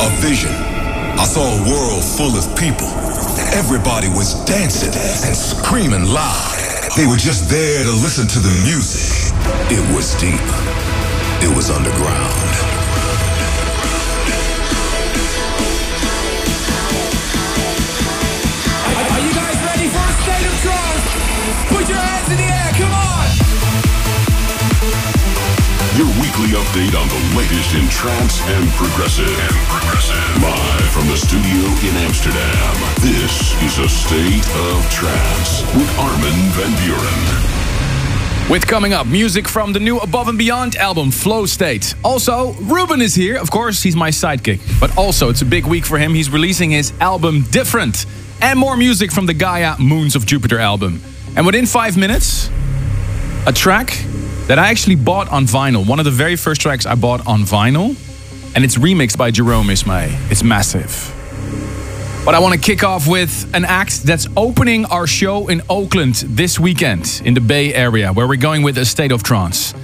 a vision. I saw a world full of people. Everybody was dancing and screaming loud. They were just there to listen to the music. It was deep. It was underground. Are you guys ready for a state of trance? Put your hands in the air, come on! Your weekly update on the latest in trance and progressive. And progressive. Live from the studio in Amsterdam. This is a state of trance with Armin van Buuren. With coming up, music from the new Above and Beyond album, Flow State. Also, Ruben is here. Of course, he's my sidekick. But also, it's a big week for him. He's releasing his album Different. And more music from the Gaia Moons of Jupiter album. And within five minutes, a track that I actually bought on vinyl. One of the very first tracks I bought on vinyl. And it's remixed by Jerome Isma-Ae. It's massive. But I want to kick off with an act that's opening our show in Oakland this weekend in the Bay Area, where we're going with a state of trance.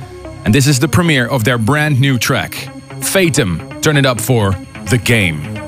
And this is the premiere of their brand new track, Fatum. Turn it up for The Game.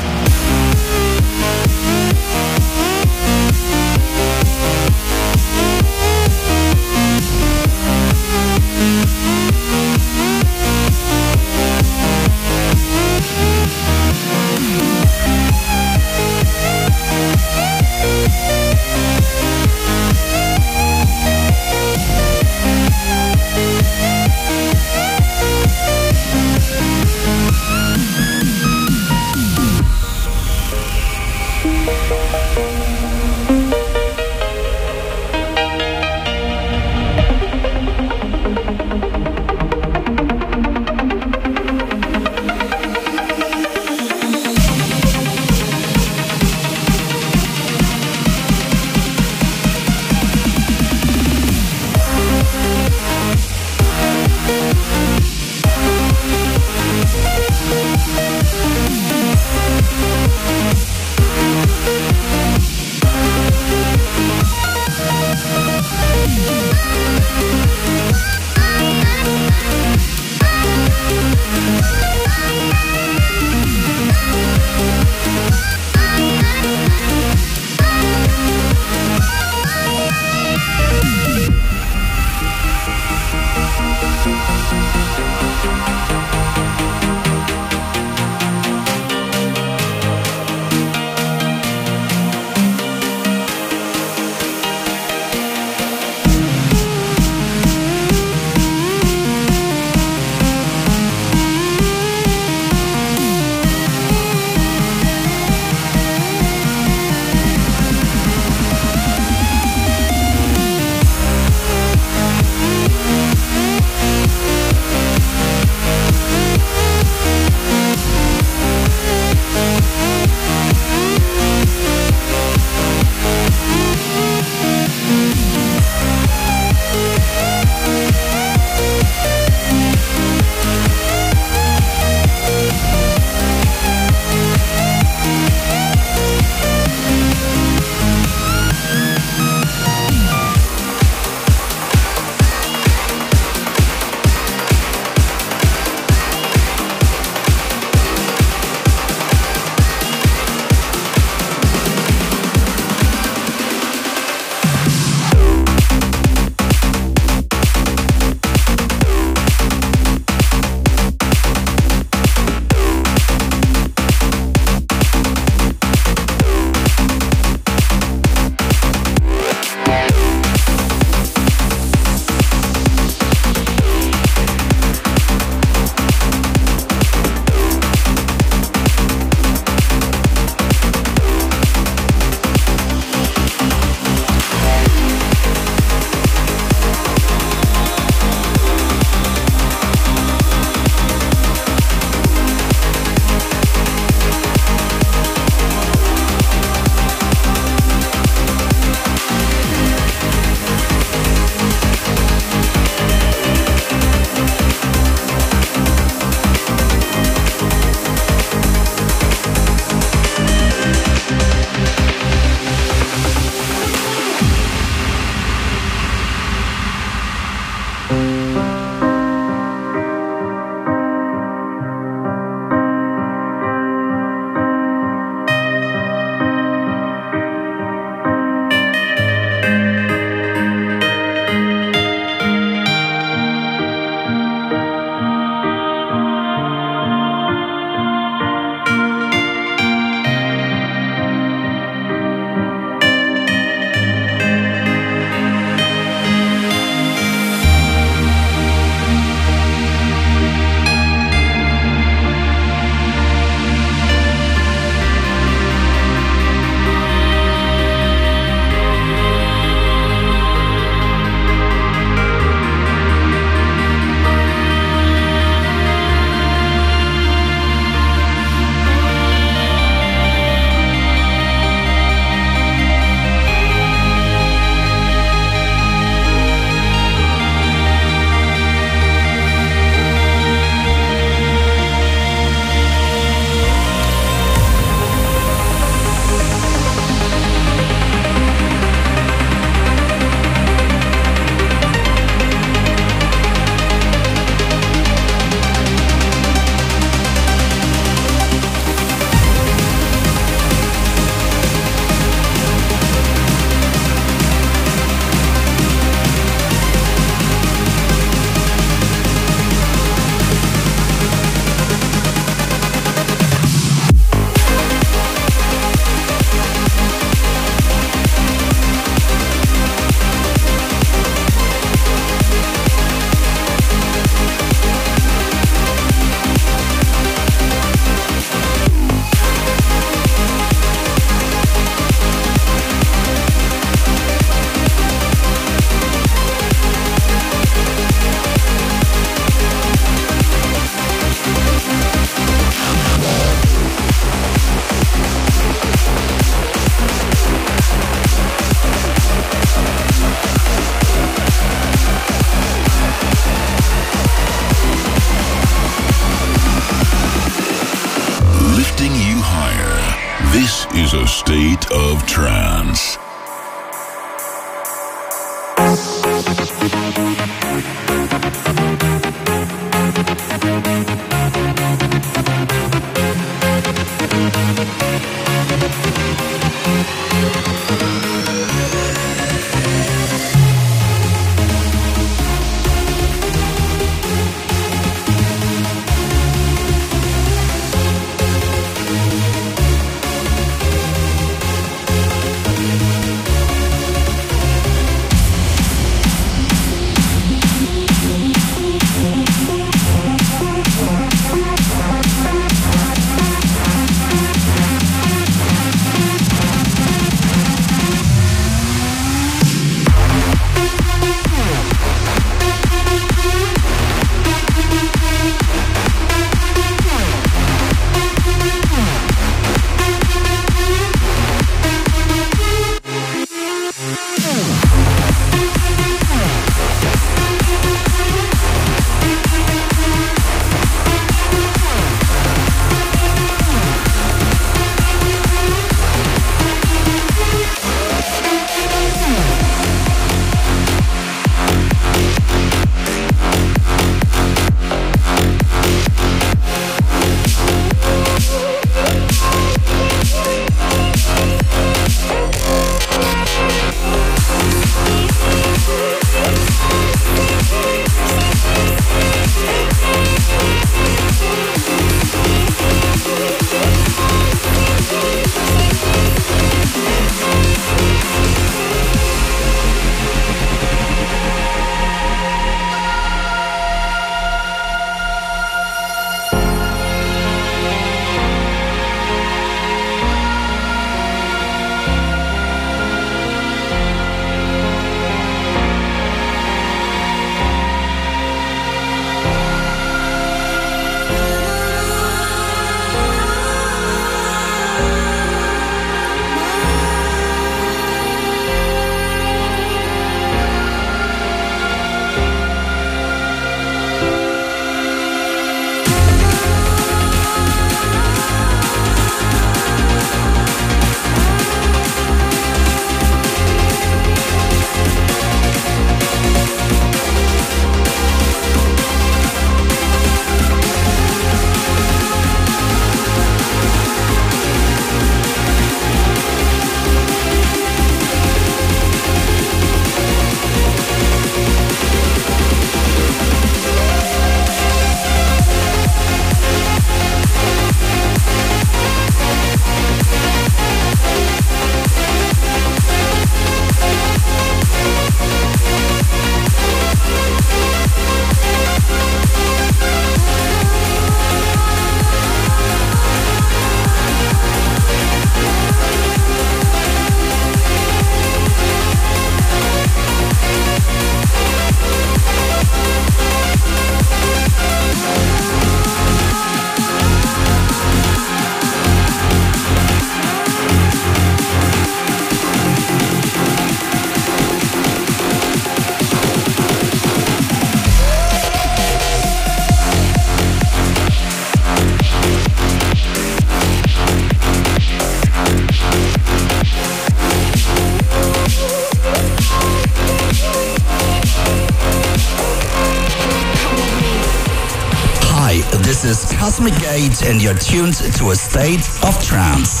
And you're tuned to a state of trance.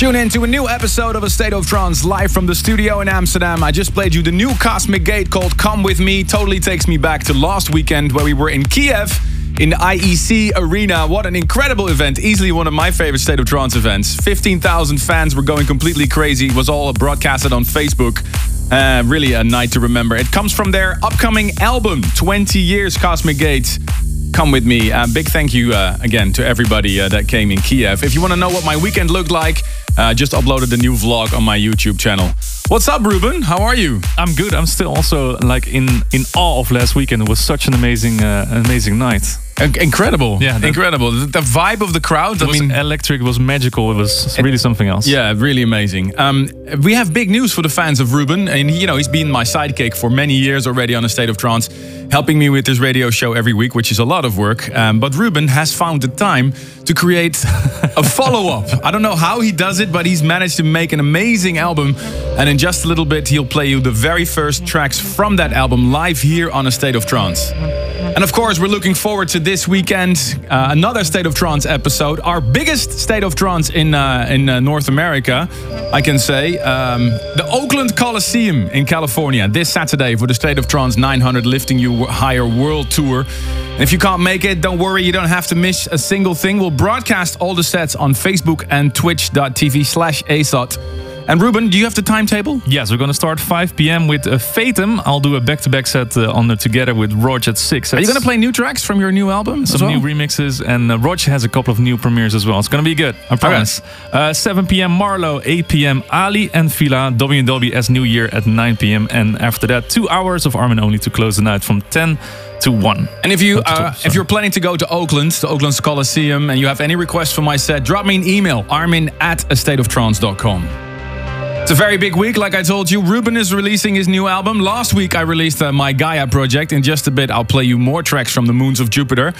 You're in to a new episode of A State of Trance live from the studio in Amsterdam. I just played you the new Cosmic Gate called Come With Me. Totally takes me back to last weekend where we were in Kiev in the IEC Arena. What an incredible event. Easily one of my favorite State of Trance events. 15,000 fans were going completely crazy. It was all broadcasted on Facebook. Uh, really a night to remember. It comes from their upcoming album, 20 Years Cosmic Gate come with me. Uh, big thank you uh, again to everybody uh, that came in Kiev. If you want to know what my weekend looked like, uh, just uploaded a new vlog on my YouTube channel. What's up, Ruben? How are you? I'm good. I'm still also like in in awe of last weekend. It was such an amazing uh, amazing night. Incredible. Yeah. Incredible. The, the, vibe of the crowd. I mean, electric. Was magical. It was really something else. Yeah, really amazing. Um, we have big news for the fans of Ruben. And, you know, he's been my sidekick for many years already on A State of Trance, helping me with this radio show every week, which is a lot of work. Um, but Ruben has found the time to create a follow up. I don't know how he does it, but he's managed to make an amazing album. And in just a little bit, he'll play you the very first tracks from that album live here on A State of Trance. And of course, we're looking forward to this weekend uh, another State of Trance episode, our biggest State of Trance in uh, in uh, North America, I can say. Um, the Oakland Coliseum in California this Saturday for the State of Trance 900 Lifting You Higher World Tour. And if you can't make it, don't worry, you don't have to miss a single thing. We'll broadcast all the sets on Facebook and twitch.tv slash ASOT. And Ruben, do you have the timetable? Yes, we're going to start 5 p.m. with uh, Fatum. I'll do a back-to-back set uh, on the Together with Rodg at 6. Are you going to play new tracks from your new album? Some well? new remixes, and uh, Rodg has a couple of new premieres as well. It's going to be good, I promise. Okay. Uh, 7 p.m. Marlo, 8 p.m. Aly and Fila, WWS New Year at 9 p.m. And after that, two hours of Armin Only to close the night from 10 to one. And if you uh, if you're planning to go to Oakland, the Oakland Coliseum, and you have any requests for my set, drop me an email, armin at astateoftrance.com. It's a very big week, like I told you. Ruben is releasing his new album. Last week, I released uh, my Gaia project. In just a bit, I'll play you more tracks from the Moons of Jupiter.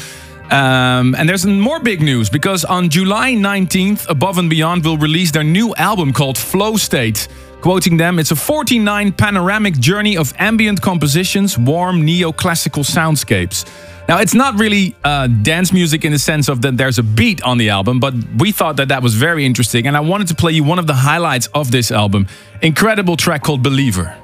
Um, and there's more big news because on July 19th, Above and Beyond will release their new album called Flow State. Quoting them, it's a 49 panoramic journey of ambient compositions, warm neoclassical soundscapes. Now, it's not really uh, dance music in the sense of that there's a beat on the album, but we thought that that was very interesting, and I wanted to play you one of the highlights of this album. Incredible track called Believer.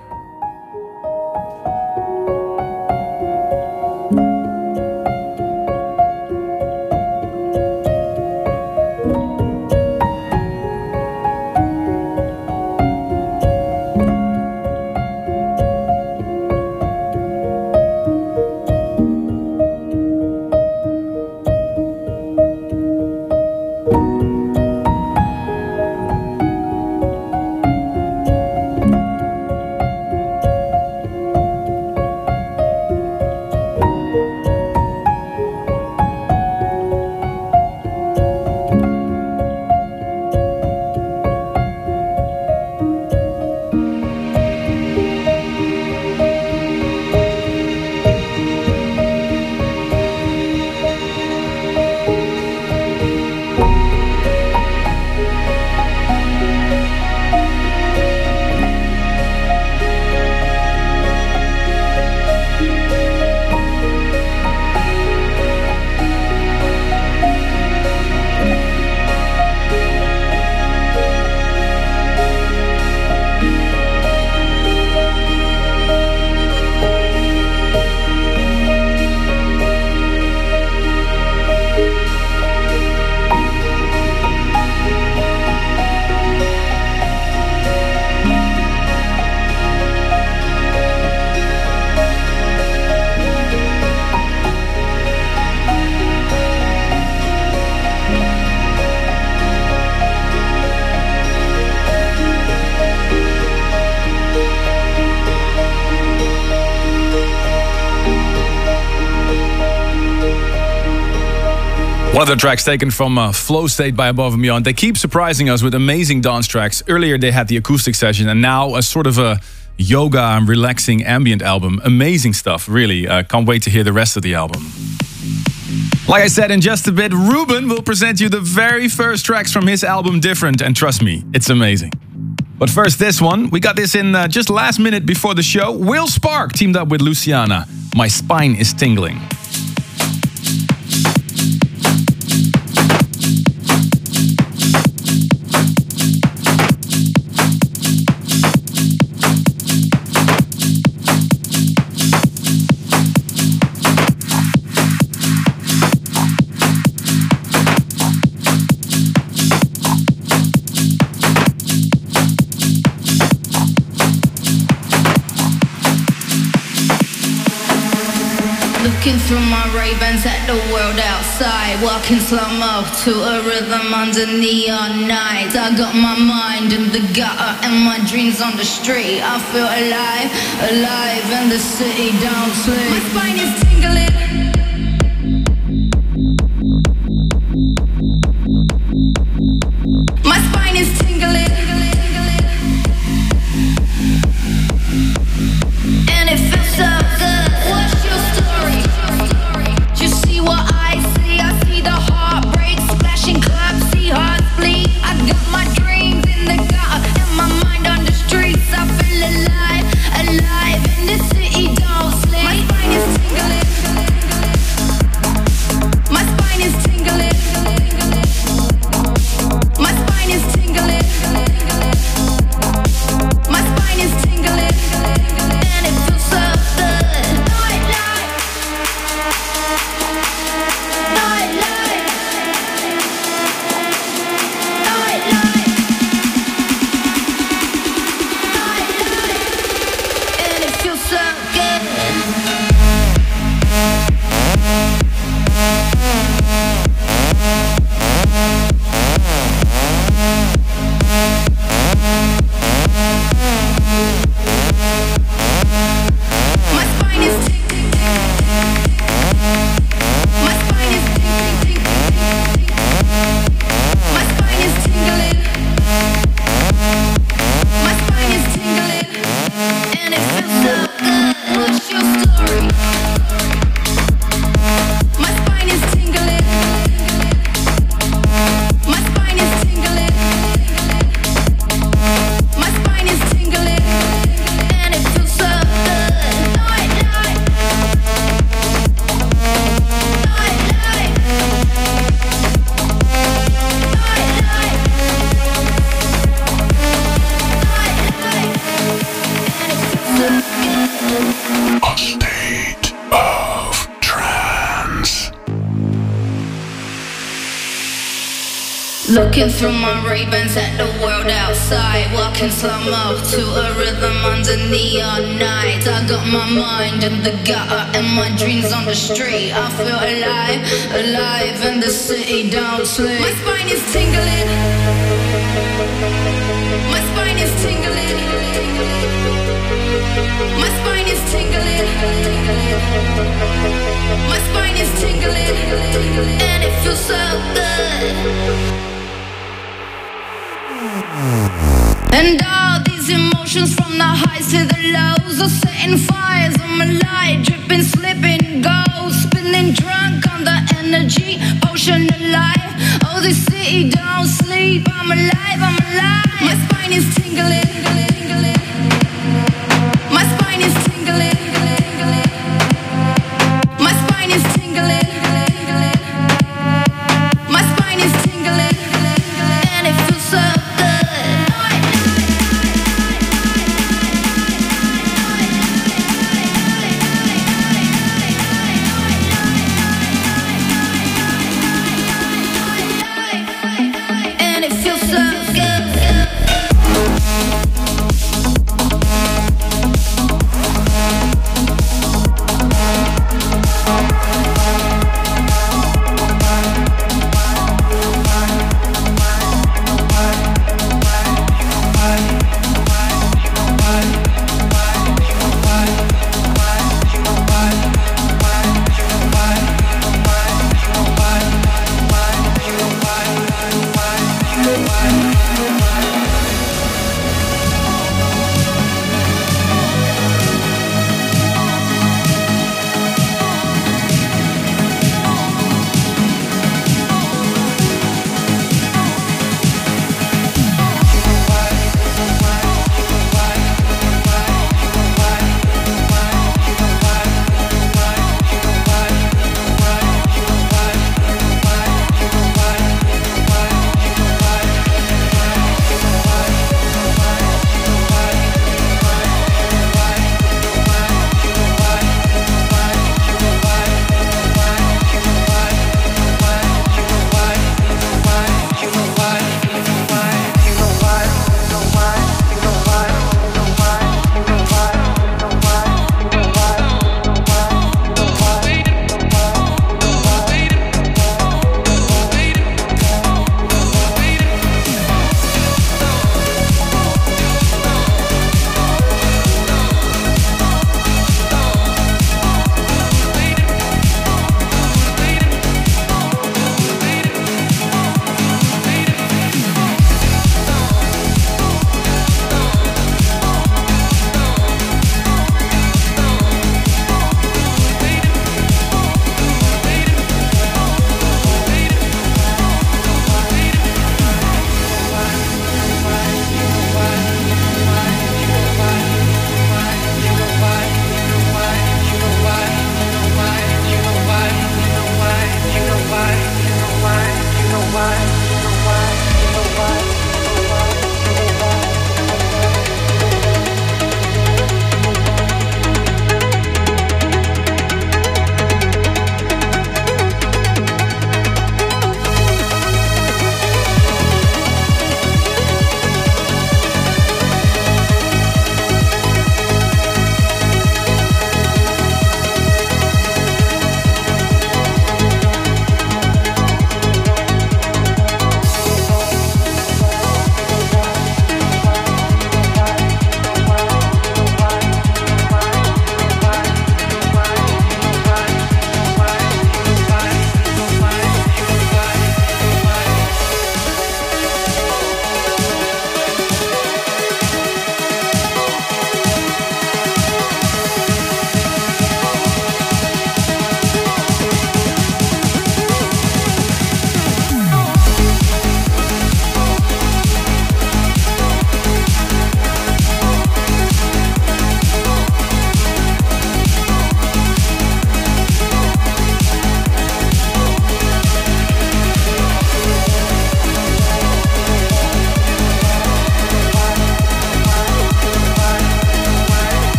One of the tracks taken from uh, Flow State by Above and Beyond. They keep surprising us with amazing dance tracks. Earlier they had the acoustic session, and now a sort of a yoga and relaxing ambient album. Amazing stuff, really. Uh, can't wait to hear the rest of the album. Like I said, in just a bit, Ruben will present you the very first tracks from his album Different, and trust me, it's amazing. But first, this one. We got this in uh, just last minute before the show. Will Spark teamed up with Luciana. My spine is tingling. Through my Ray-Bans at the world outside. Walking slow mo to a rhythm under neon nights. I got my mind in the gutter and my dreams on the street. I feel alive, alive and the city don't sleep. My spine is tingling Ray-Bans at the world outside Walking slow mo to a rhythm under neon nights. I got my mind in the gutter and my dreams on the street. I feel alive, alive and the city don't sleep. My spine is tingling and all these emotions from the highs to the lows are setting fires on my light, dripping, slipping, gold, spinning drunk on the energy, potion of life. Oh, this city don't sleep. I'm alive, I'm alive. My spine is tingling.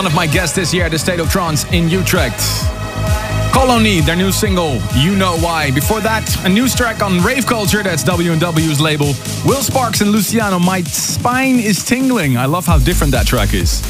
One of my guests this year at the State of Trance in Utrecht. Colony, their new single, You Know Why. Before that, a new track on Rave Culture, that's W&W's label. Will Sparks and Luciano, My Spine is Tingling. I love how different that track is.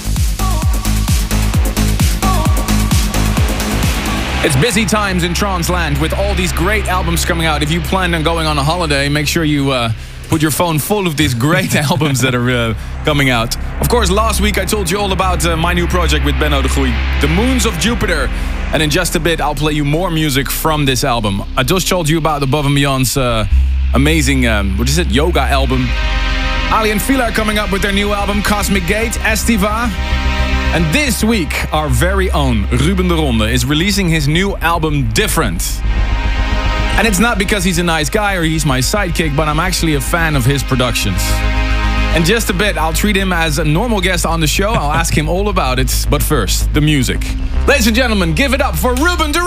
It's busy times in trance land with all these great albums coming out. If you plan on going on a holiday, make sure you uh, put your phone full of these great albums that are uh, coming out. Of course, last week I told you all about uh, my new project with Benno de Goeij, The Moons of Jupiter. And in just a bit, I'll play you more music from this album. I just told you about Above and Beyond's uh, amazing, um, what is it, yoga album. Aly and Fila are coming up with their new album, Cosmic Gate, Estiva. And this week, our very own Ruben de Ronde is releasing his new album Different. And it's not because he's a nice guy or he's my sidekick, but I'm actually a fan of his productions. In just a bit, I'll treat him as a normal guest on the show. I'll ask him all about it. But first, the music. Ladies and gentlemen, give it up for Ruben de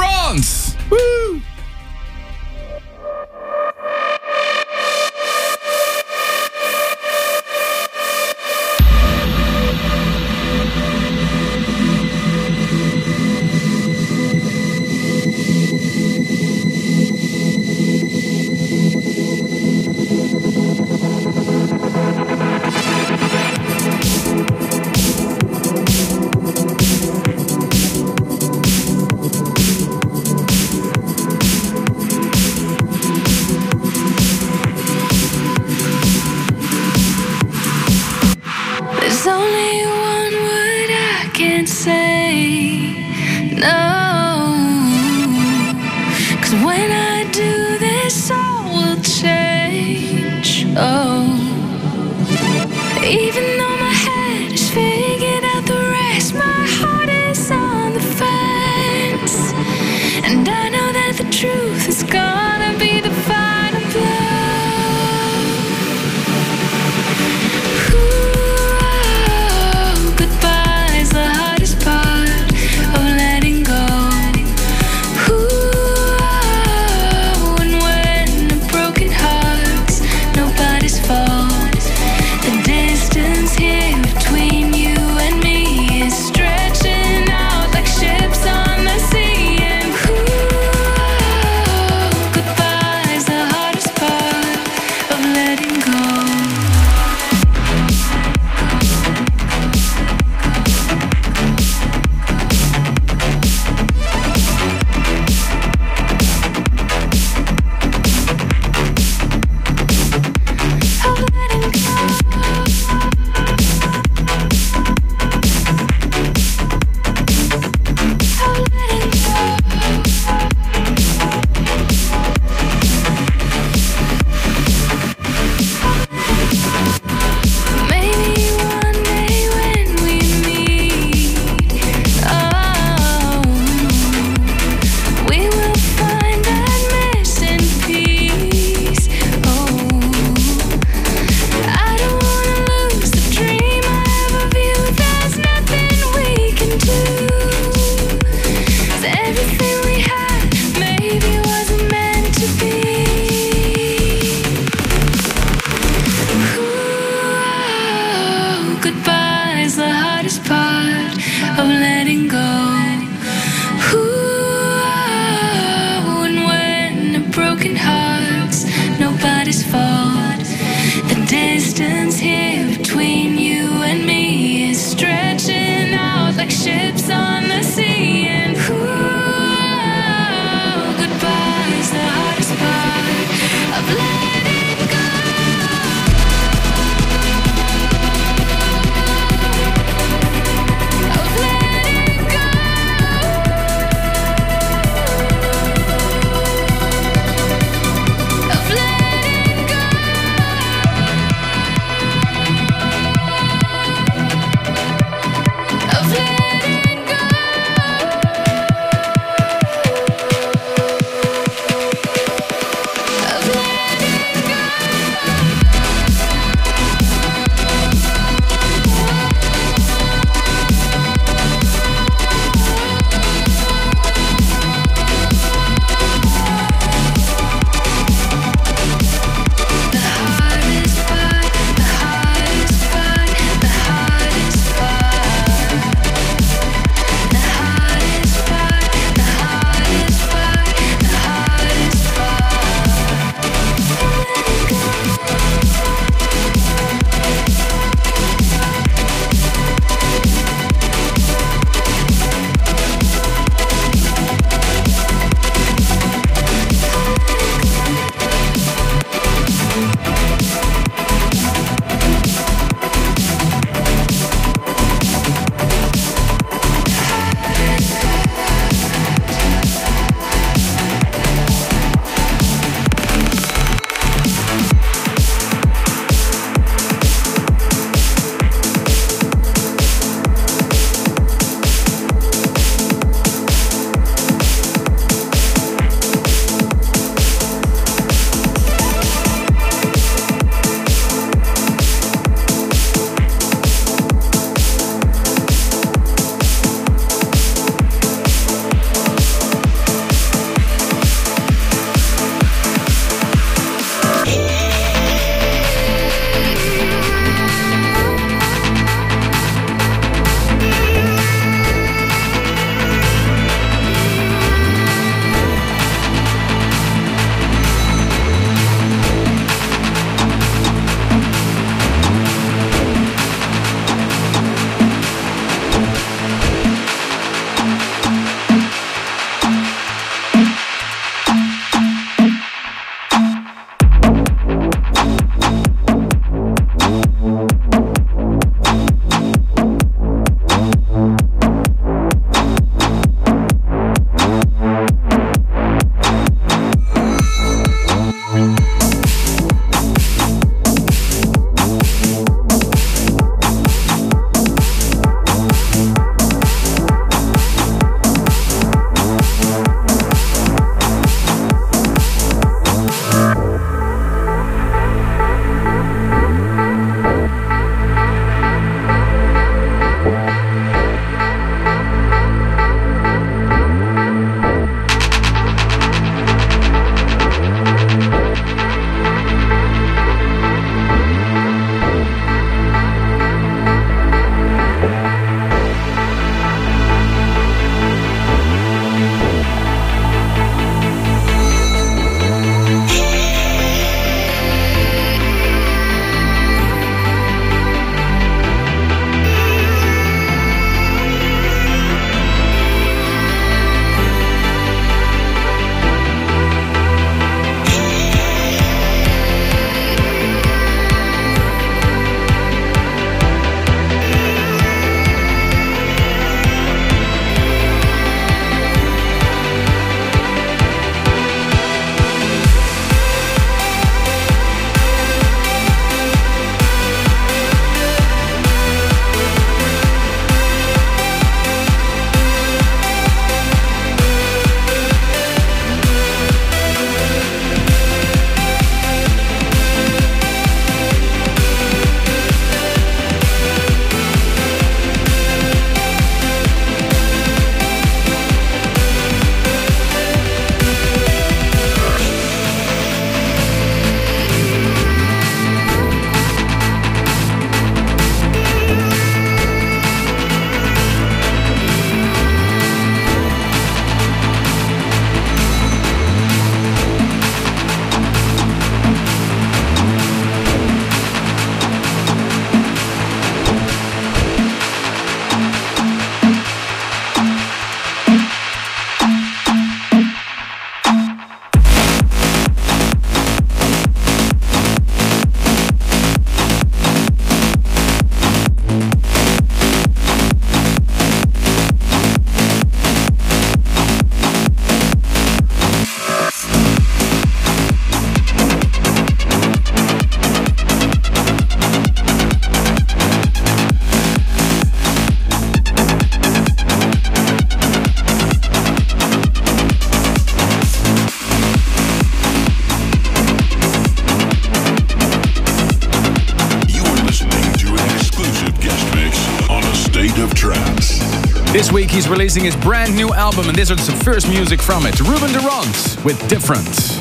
he's releasing his brand new album, and this is the first music from it. Ruben Ronde with Different.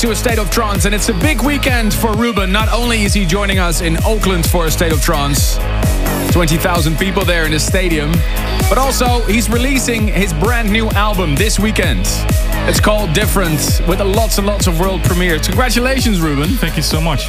To A State of Trance, and it's a big weekend for Ruben. Not only is he joining us in Oakland for A State of Trance, 20,000 people there in the stadium, but also he's releasing his brand new album this weekend. It's called Different, with lots and lots of world premieres. Congratulations, Ruben. Thank you so much.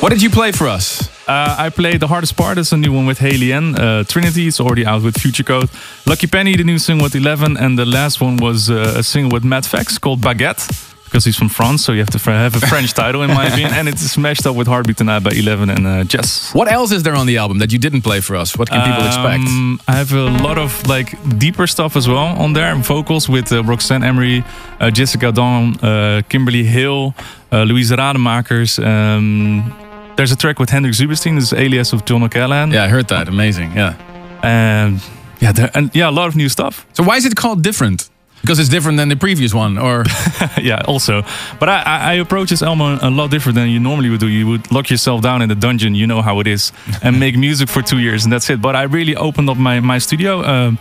What did you play for us? Uh, I played The Hardest Part. It's a new one with Haley N. Uh, Trinity is already out with Future Code. Lucky Penny, the new single with 11. And the last one was uh, a single with Matt Fax called Baguette. Because he's from France, so you have to have a French title, in my opinion. And it's smashed up with Heartbeat Tonight by 11 and uh, Jess. What else is there on the album that you didn't play for us? What can people expect? Um, I have a lot of like deeper stuff as well on there. Vocals with uh, Roxanne Emery, uh, Jessica Dawn, uh, Kimberly Hill, uh, Louise Rademakers. Um, there's a track with Hendrik Zuberstein, this is alias of John O'Callaghan. Yeah, I heard that. Amazing. Yeah. And yeah, there, and yeah, a lot of new stuff. So why is it called different? Because it's different than the previous one, or yeah, also. But I, I, I approach this album a lot different than you normally would do. You would lock yourself down in the dungeon, you know how it is, and make music for two years, and that's it. But I really opened up my, my studio, um,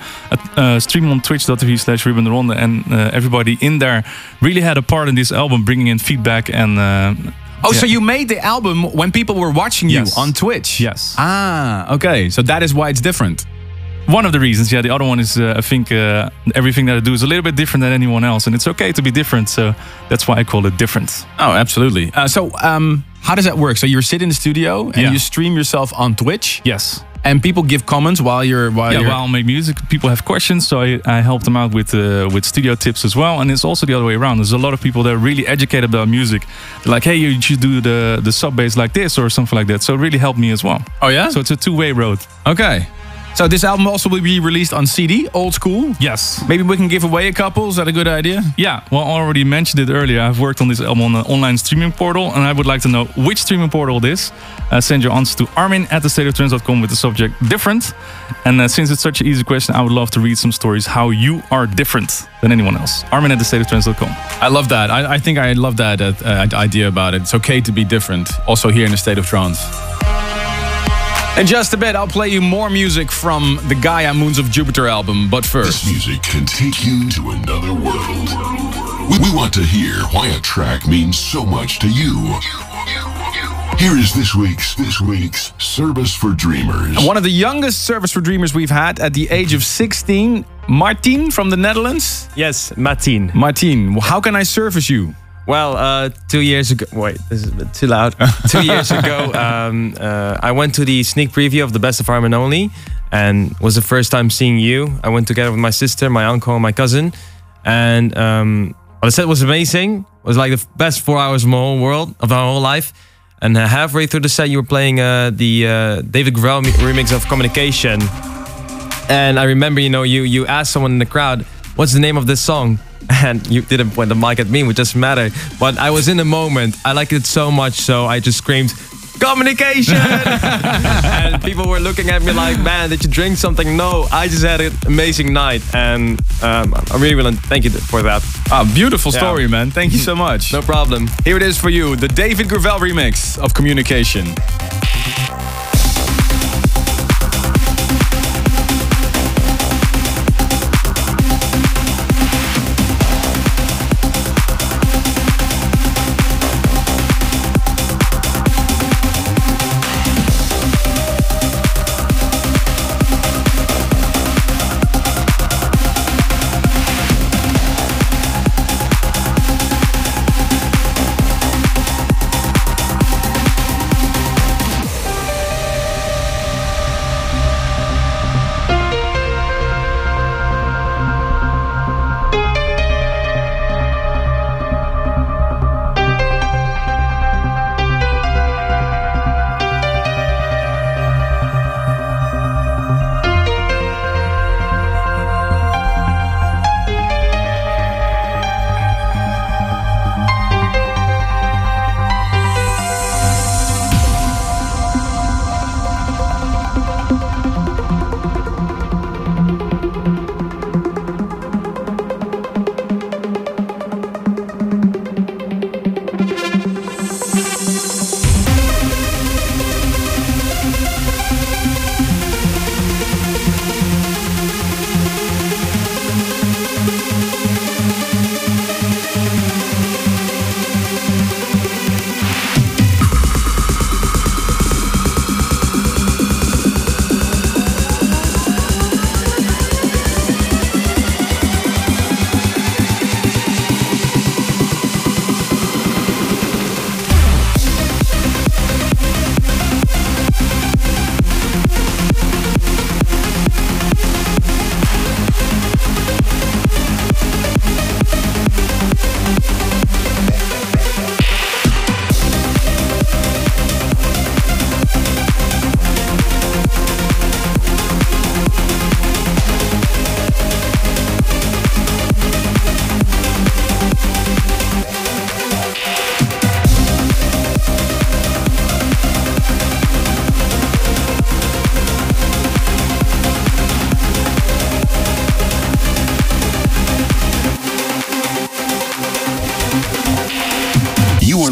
uh, stream on twitch.tv slash Ruben de Ronde, and uh, everybody in there really had a part in this album, bringing in feedback and. Uh, Oh, yeah. so you made the album when people were watching you Yes. on Twitch? Yes. Ah, okay. So that is why it's different. One of the reasons, yeah. The other one is, uh, I think, uh, everything that I do is a little bit different than anyone else, and it's okay to be different. So that's why I call it different. Oh, absolutely. Uh, so, um, how does that work? So you sit in the studio and Yeah. you stream yourself on Twitch, Yes. and people give comments while you're while yeah, you're. while I make music, people have questions, so I, I help them out with uh, with studio tips as well. And it's also the other way around. There's a lot of people that are really educated about music, like, hey, you should do the the sub bass like this or something like that. So it really helped me as well. oh yeah. So it's a two way road. okay. So this album also will be released on CD, old school. Yes. Maybe we can give away a couple. Is that a good idea? Yeah. Well, I already mentioned it earlier. I've worked on this album on an online streaming portal, and I would like to know which streaming portal it is. Uh, send your answer to armin at thestateoftrance.com with the subject different. And uh, since it's such an easy question, I would love to read some stories how you are different than anyone else. Armin at thestateoftrance.com. I love that. I, I think I love that uh, uh, idea about it. It's okay to be different, also here in the state of trance. In just a bit, I'll play you more music from the Gaia Moons of Jupiter album. But first... This first, music can take you to another world. We, we want to hear why a track means so much to you. Here is this week's this week's service for dreamers. one of the youngest service for dreamers we've had at the age of 16, Martin from the Netherlands. Yes, Martin. Martin, how can I service you? Well, uh, two years ago. Wait, this is a bit too loud. two years ago, um, uh, I went to the sneak preview of the Best of Armin Only, and was the first time seeing you. I went together with my sister, my uncle, and my cousin, and um, what I said was amazing. It was like the best four hours of my whole world, of my whole life. And uh, halfway through the set, you were playing uh, the uh, David mi- remix of Communication. And I remember, you know, you you asked someone in the crowd, "What's the name of this song?" And you didn't point the mic at me, which doesn't matter. But I was in the moment. I liked it so much, so I just screamed, "Communication!" and people were looking at me like, "Man, did you drink something?" No, I just had an amazing night, and um, I really want to thank you for that. Ah, beautiful Yeah. story, man. Thank you so much. No problem. Here it is for you, the David Gravell remix of Communication.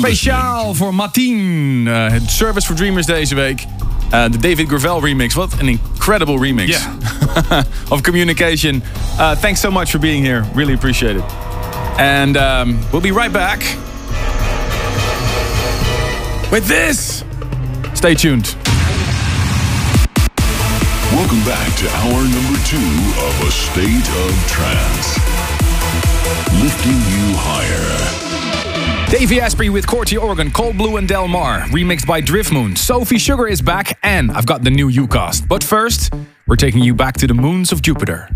Speciaal voor Martien. eh, het Service for Dreamers deze week. Eh, de David Gravell remix. Wat een incredible remix. of Communication. Uh, thanks so much for being here. Really appreciate it. And um, we'll be right back. With this. Stay tuned. Welcome back to hour number two of A State of Trance. Lifting you higher. Davey Asprey with Corti Organ, Cold Blue and Del Mar, remixed by Driftmoon. Sophie Sugar is back, and I've got the new Ucast. But first, we're taking you back to the moons of Jupiter.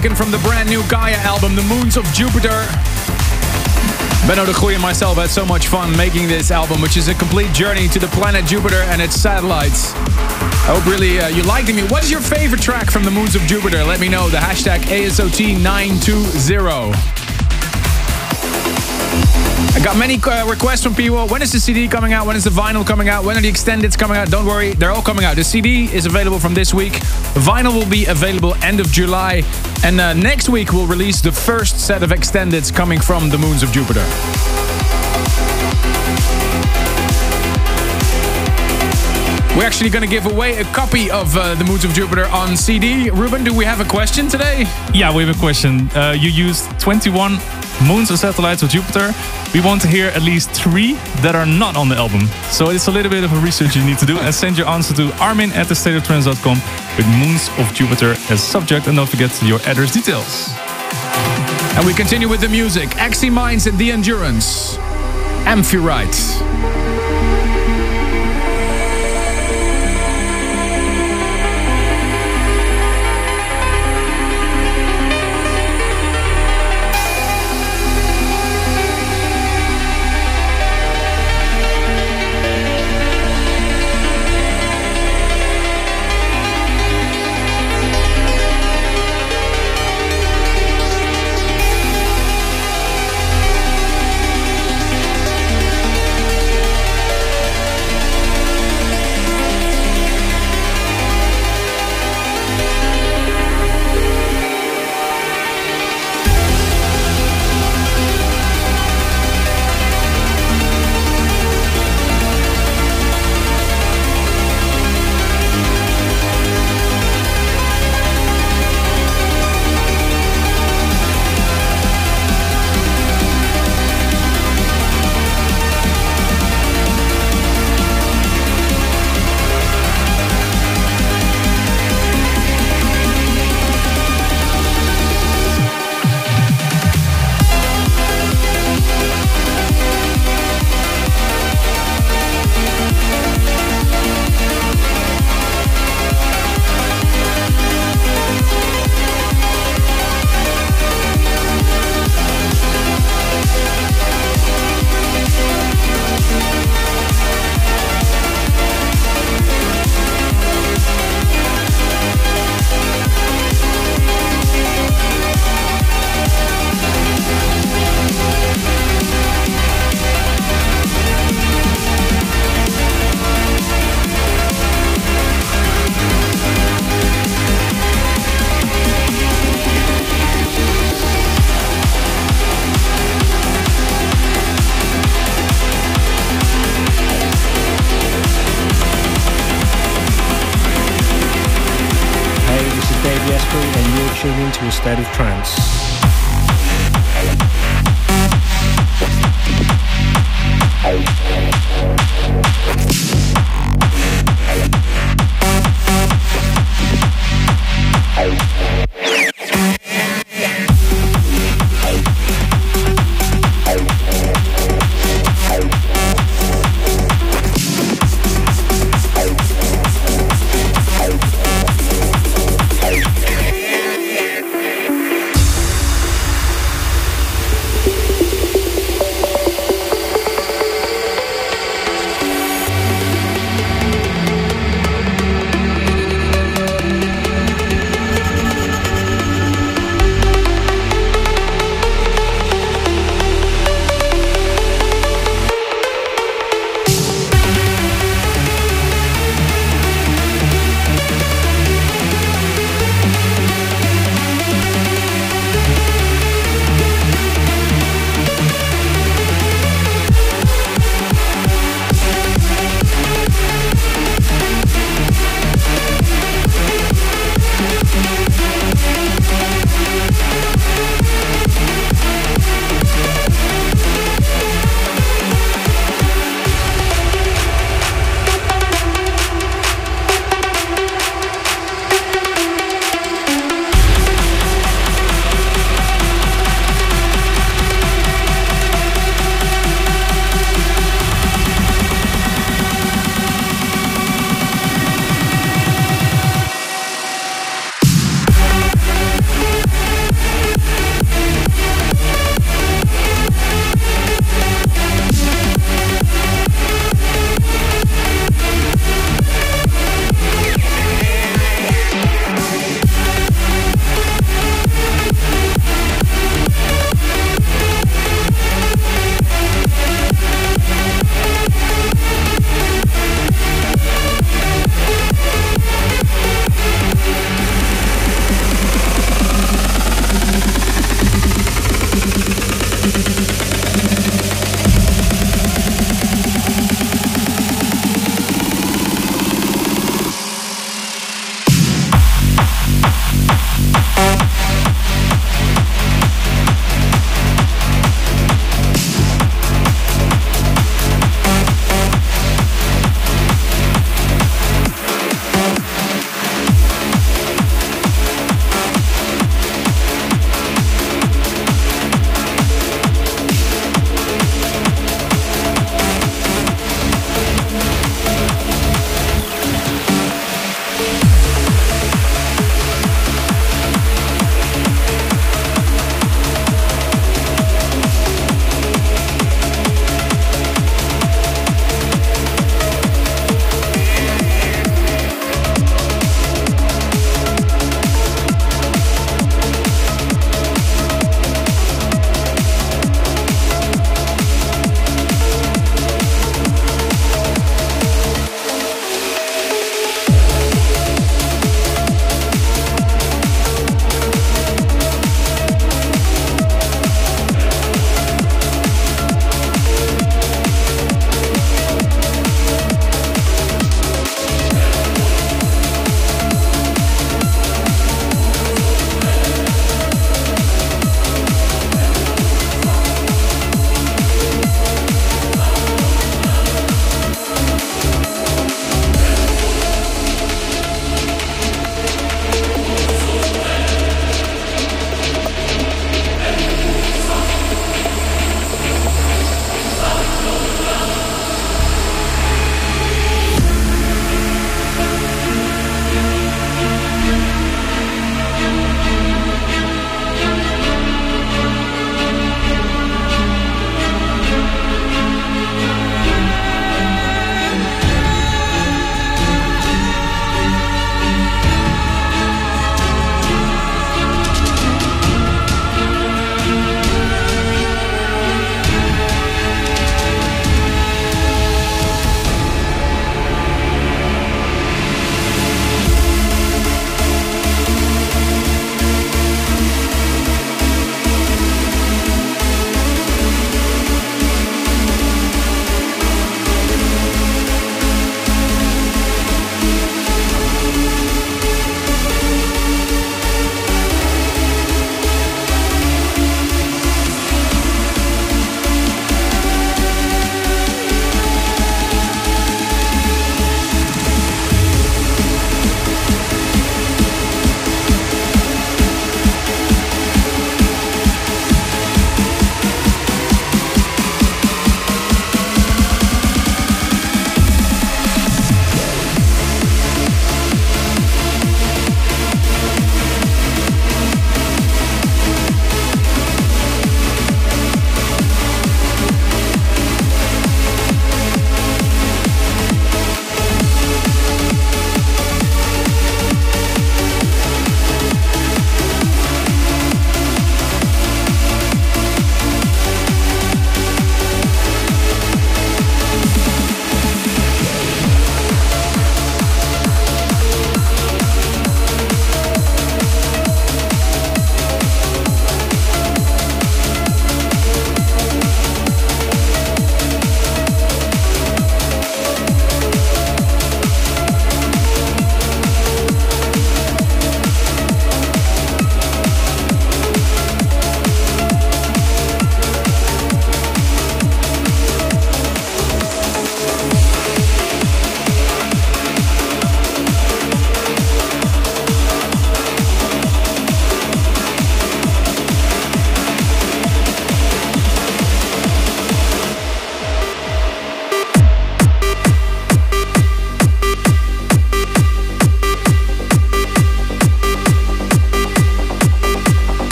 Taken from the brand new Gaia album, The Moons of Jupiter. Benno de Goeie and myself had so much fun making this album, which is a complete journey to the planet Jupiter and its satellites. I hope really uh, you liked it. What is your favorite track from the Moons of Jupiter? Let me know. The hashtag ASOT920. I got many uh, requests from people. When is the CD coming out? When is the vinyl coming out? When are the extendeds coming out? Don't worry, they're all coming out. The CD is available from this week. The vinyl will be available end of July. And uh, next week we'll release the first set of extendeds coming from the Moons of Jupiter. We're actually going to give away a copy of uh, The Moons of Jupiter on CD. Ruben, do we have a question today? Yeah, we have a question. Uh, you used 21 moons or satellites of Jupiter. We want to hear at least three that are not on the album. So it's a little bit of a research you need to do and send your answer to armin at thestateoftrance.com with moons of Jupiter as subject and don't forget your address details. And we continue with the music. Axie Minds and The Endurance. Amphitrite.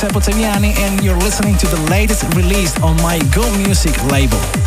Giuseppe Ottaviani and you're listening to the latest release on my Go Music label.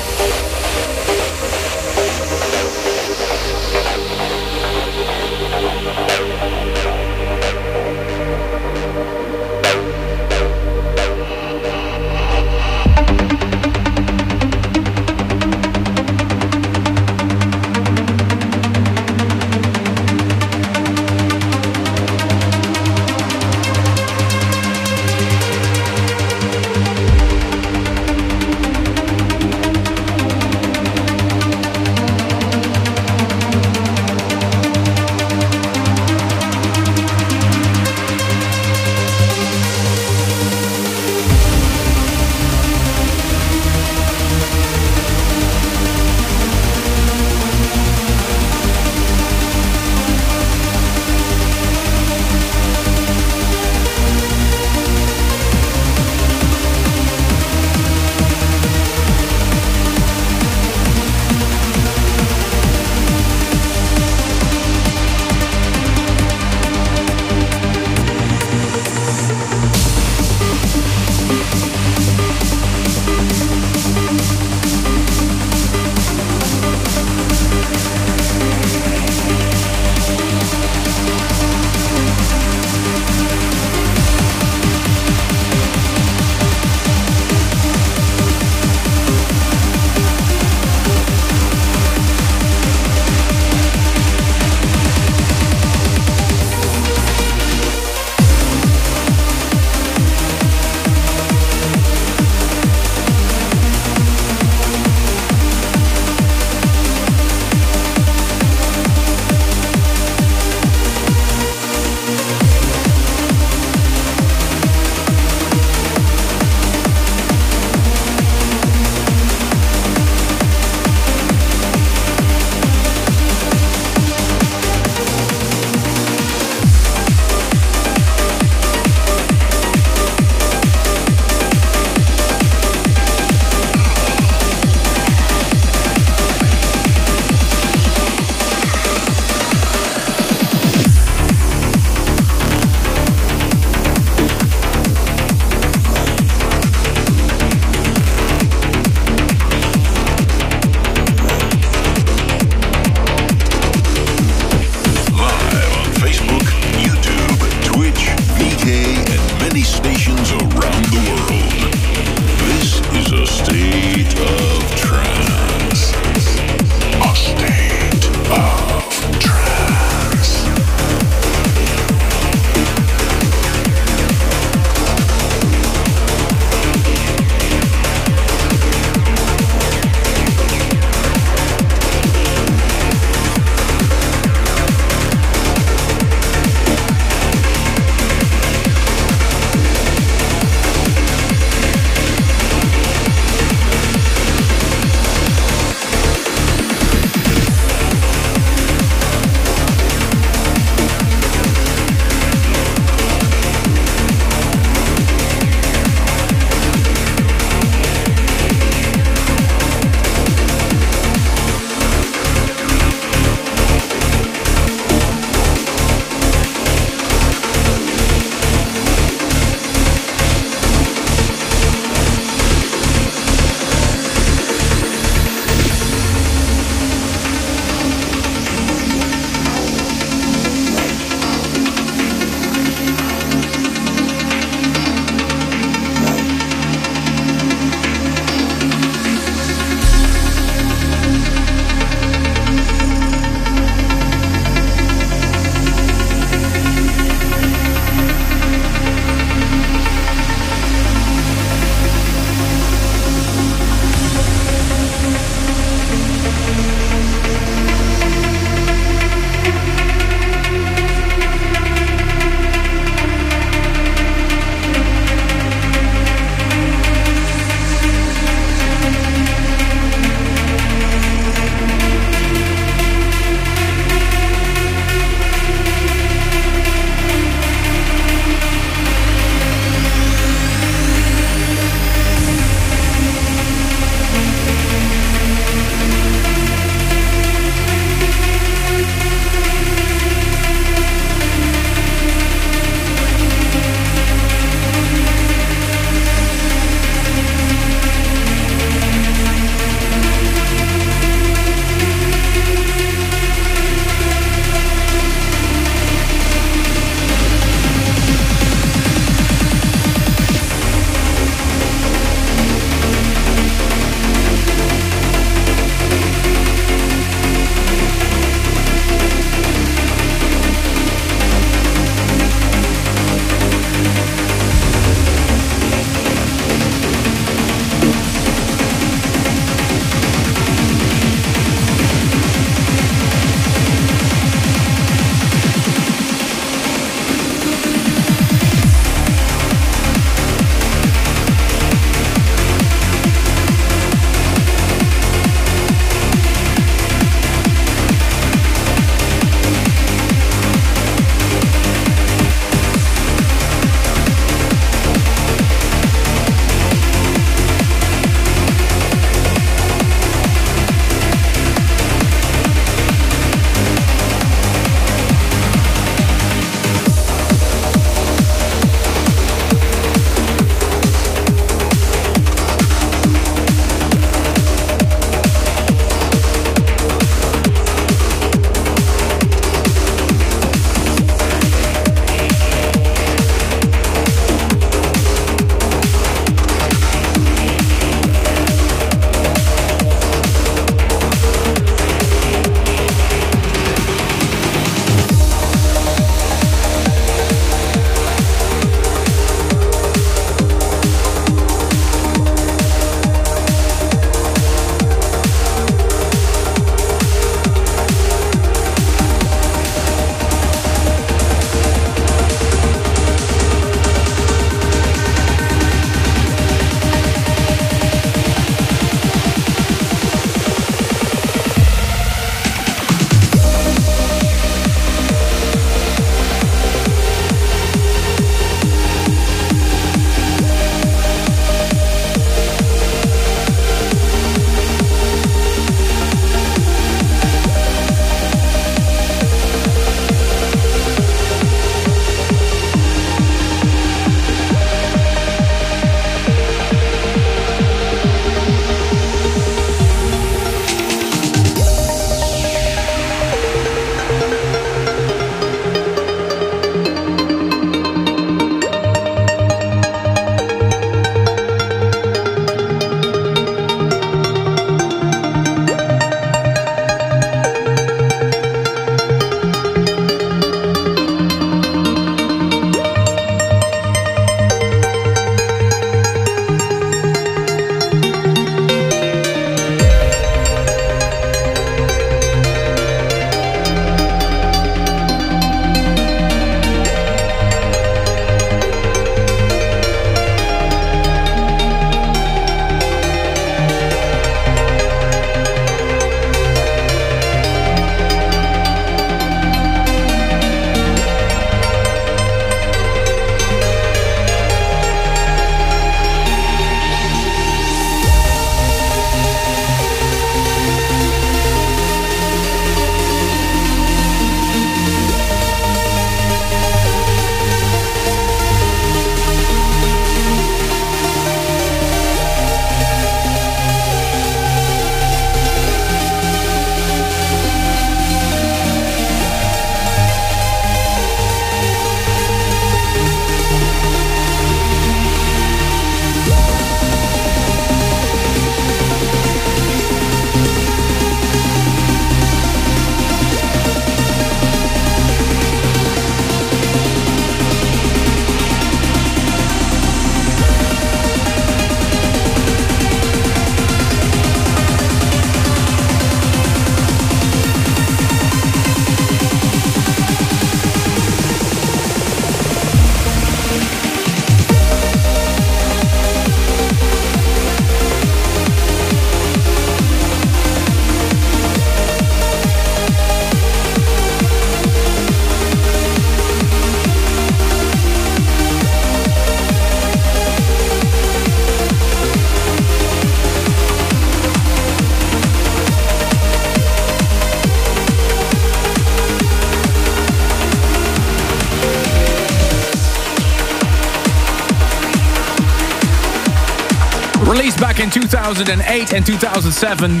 2008 and 2007.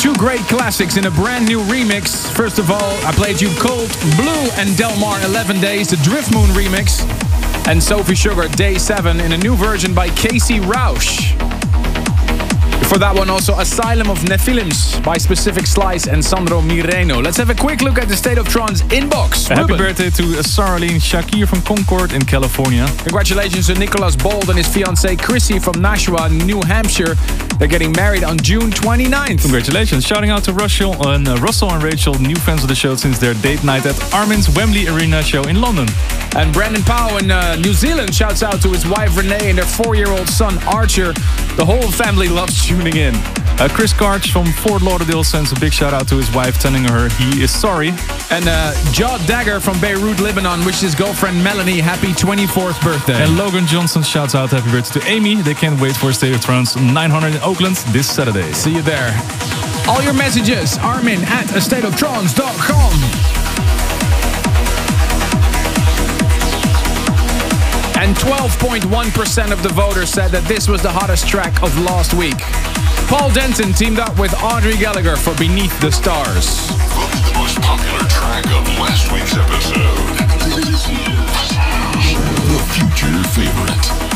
Two great classics in a brand new remix. First of all, I played you Cold Blue and Del Mar 11 Days, the Driftmoon remix. And Sophie Sugar Day 7 in a new version by Casey Rasch. For that one, also Asylum of Nephilims by Specific Slice and Sandro Mireno. Let's have a quick look at the State of Trance inbox. Happy Ruben. birthday to Sarlene Shakir from Concord in California. Congratulations to Nicholas Bold and his fiancee Chrissy from Nashua, New Hampshire. They're getting married on June 29th. Congratulations. Shouting out to Russell and, uh, Russell and Rachel, new fans of the show since their date night at Armin's Wembley Arena show in London. And Brandon Powell in uh, New Zealand shouts out to his wife Renee and their four-year-old son Archer. The whole family loves tuning in. Uh, Chris Karch from Fort Lauderdale sends a big shout out to his wife, telling her he is sorry. And uh, Jaw Dagger from Beirut, Lebanon, wishes his girlfriend Melanie happy 24th birthday. And Logan Johnson shouts out happy birthday to Amy. They can't wait for State of Trance 900 in Oakland this Saturday. See you there. All your messages, Armin at astateoftrance.com. And 12.1% of the voters said that this was the hottest track of last week. Paul Denton teamed up with Audrey Gallagher for Beneath the Stars. Voted the most popular track of last week's episode. The future favorite.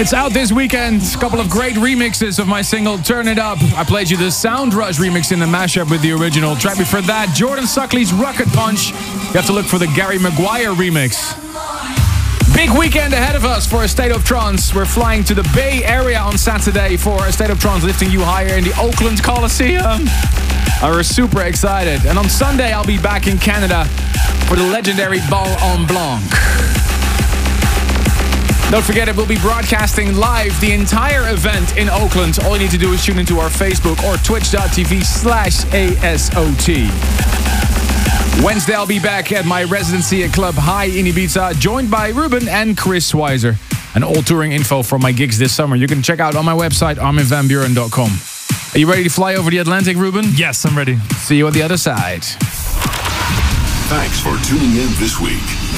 It's out this weekend. A couple of great remixes of my single Turn It Up. I played you the Sound Rush remix in the mashup with the original. Track before that, Jordan Suckley's Rocket Punch. You have to look for the Gary Maguire remix. Big weekend ahead of us for a State of Trance. We're flying to the Bay Area on Saturday for a State of Trance lifting you higher in the Oakland Coliseum. Uh, we're super excited. And on Sunday, I'll be back in Canada for the legendary Bal en Blanc. Don't forget, it will be broadcasting live the entire event in Oakland. All you need to do is tune into our Facebook or twitch.tv slash ASOT. Wednesday, I'll be back at my residency at Club High in Ibiza, joined by Ruben and Chris Schweizer. And all touring info for my gigs this summer you can check out on my website, arminvanbuuren.com. Are you ready to fly over the Atlantic, Ruben? Yes, I'm ready. See you on the other side. Thanks for tuning in this week.